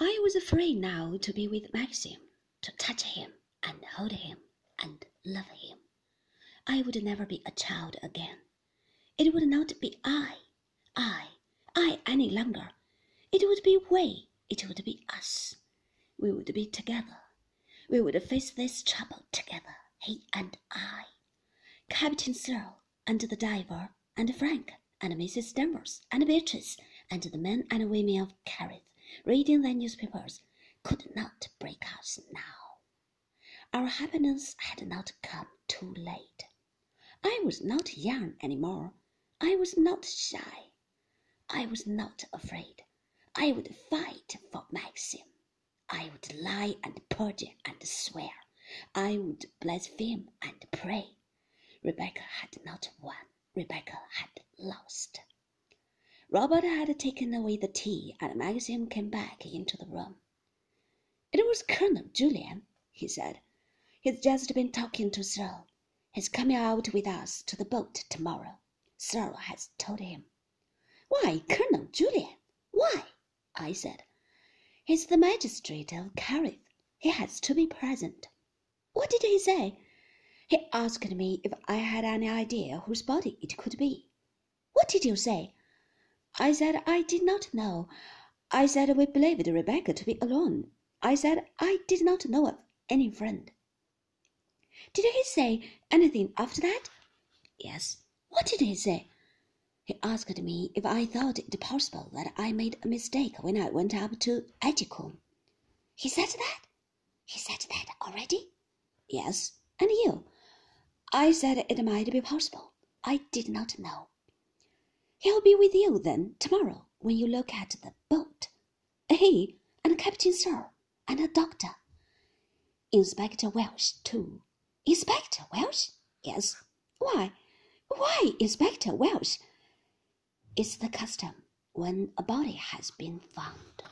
I was afraid now to be with Maxim, to touch him and hold him and love him. I would never be a child again. It would not be I, I, I any longer. It would be we, it would be us. We would be together. We would face this trouble together, he and I. Captain Searle and the diver and Frank and Mrs. Danvers and Beatrice and the men and women of Kerrith reading the newspapers could not break us now. Our happiness had not come too late. I was not young any more. I was not shy. I was not afraid. I would fight for Maxim. I would lie and perjure and swear. I would blaspheme and pray. Rebecca had not won. Rebecca had lost. Robert had taken away the tea, and Maxim came back into the room. It was Colonel Julyan, he said. He's just been talking to Searle. He's coming out with us to the boat tomorrow. Searle has told him. Why, Colonel Julyan, Why? I said. He's the magistrate of Kerrith. He has to be present. What did he say? He asked me if I had any idea whose body it could be. What did you say? I said I did not know. I said we believed Rebecca to be alone. I said I did not know of any friend. Did he say anything after that? Yes. What did he say? He asked me if I thought it possible that I made a mistake when I went up to Edgecoombe. He said that? He said that already? Yes. And you? I said it might be possible. I did not know. He'll be with you then tomorrow when you look at the boat. He and Captain Searle and a doctor. Inspector Welch, too. Inspector Welch? Yes. Why? Why Inspector Welch? It's the custom when a body has been found.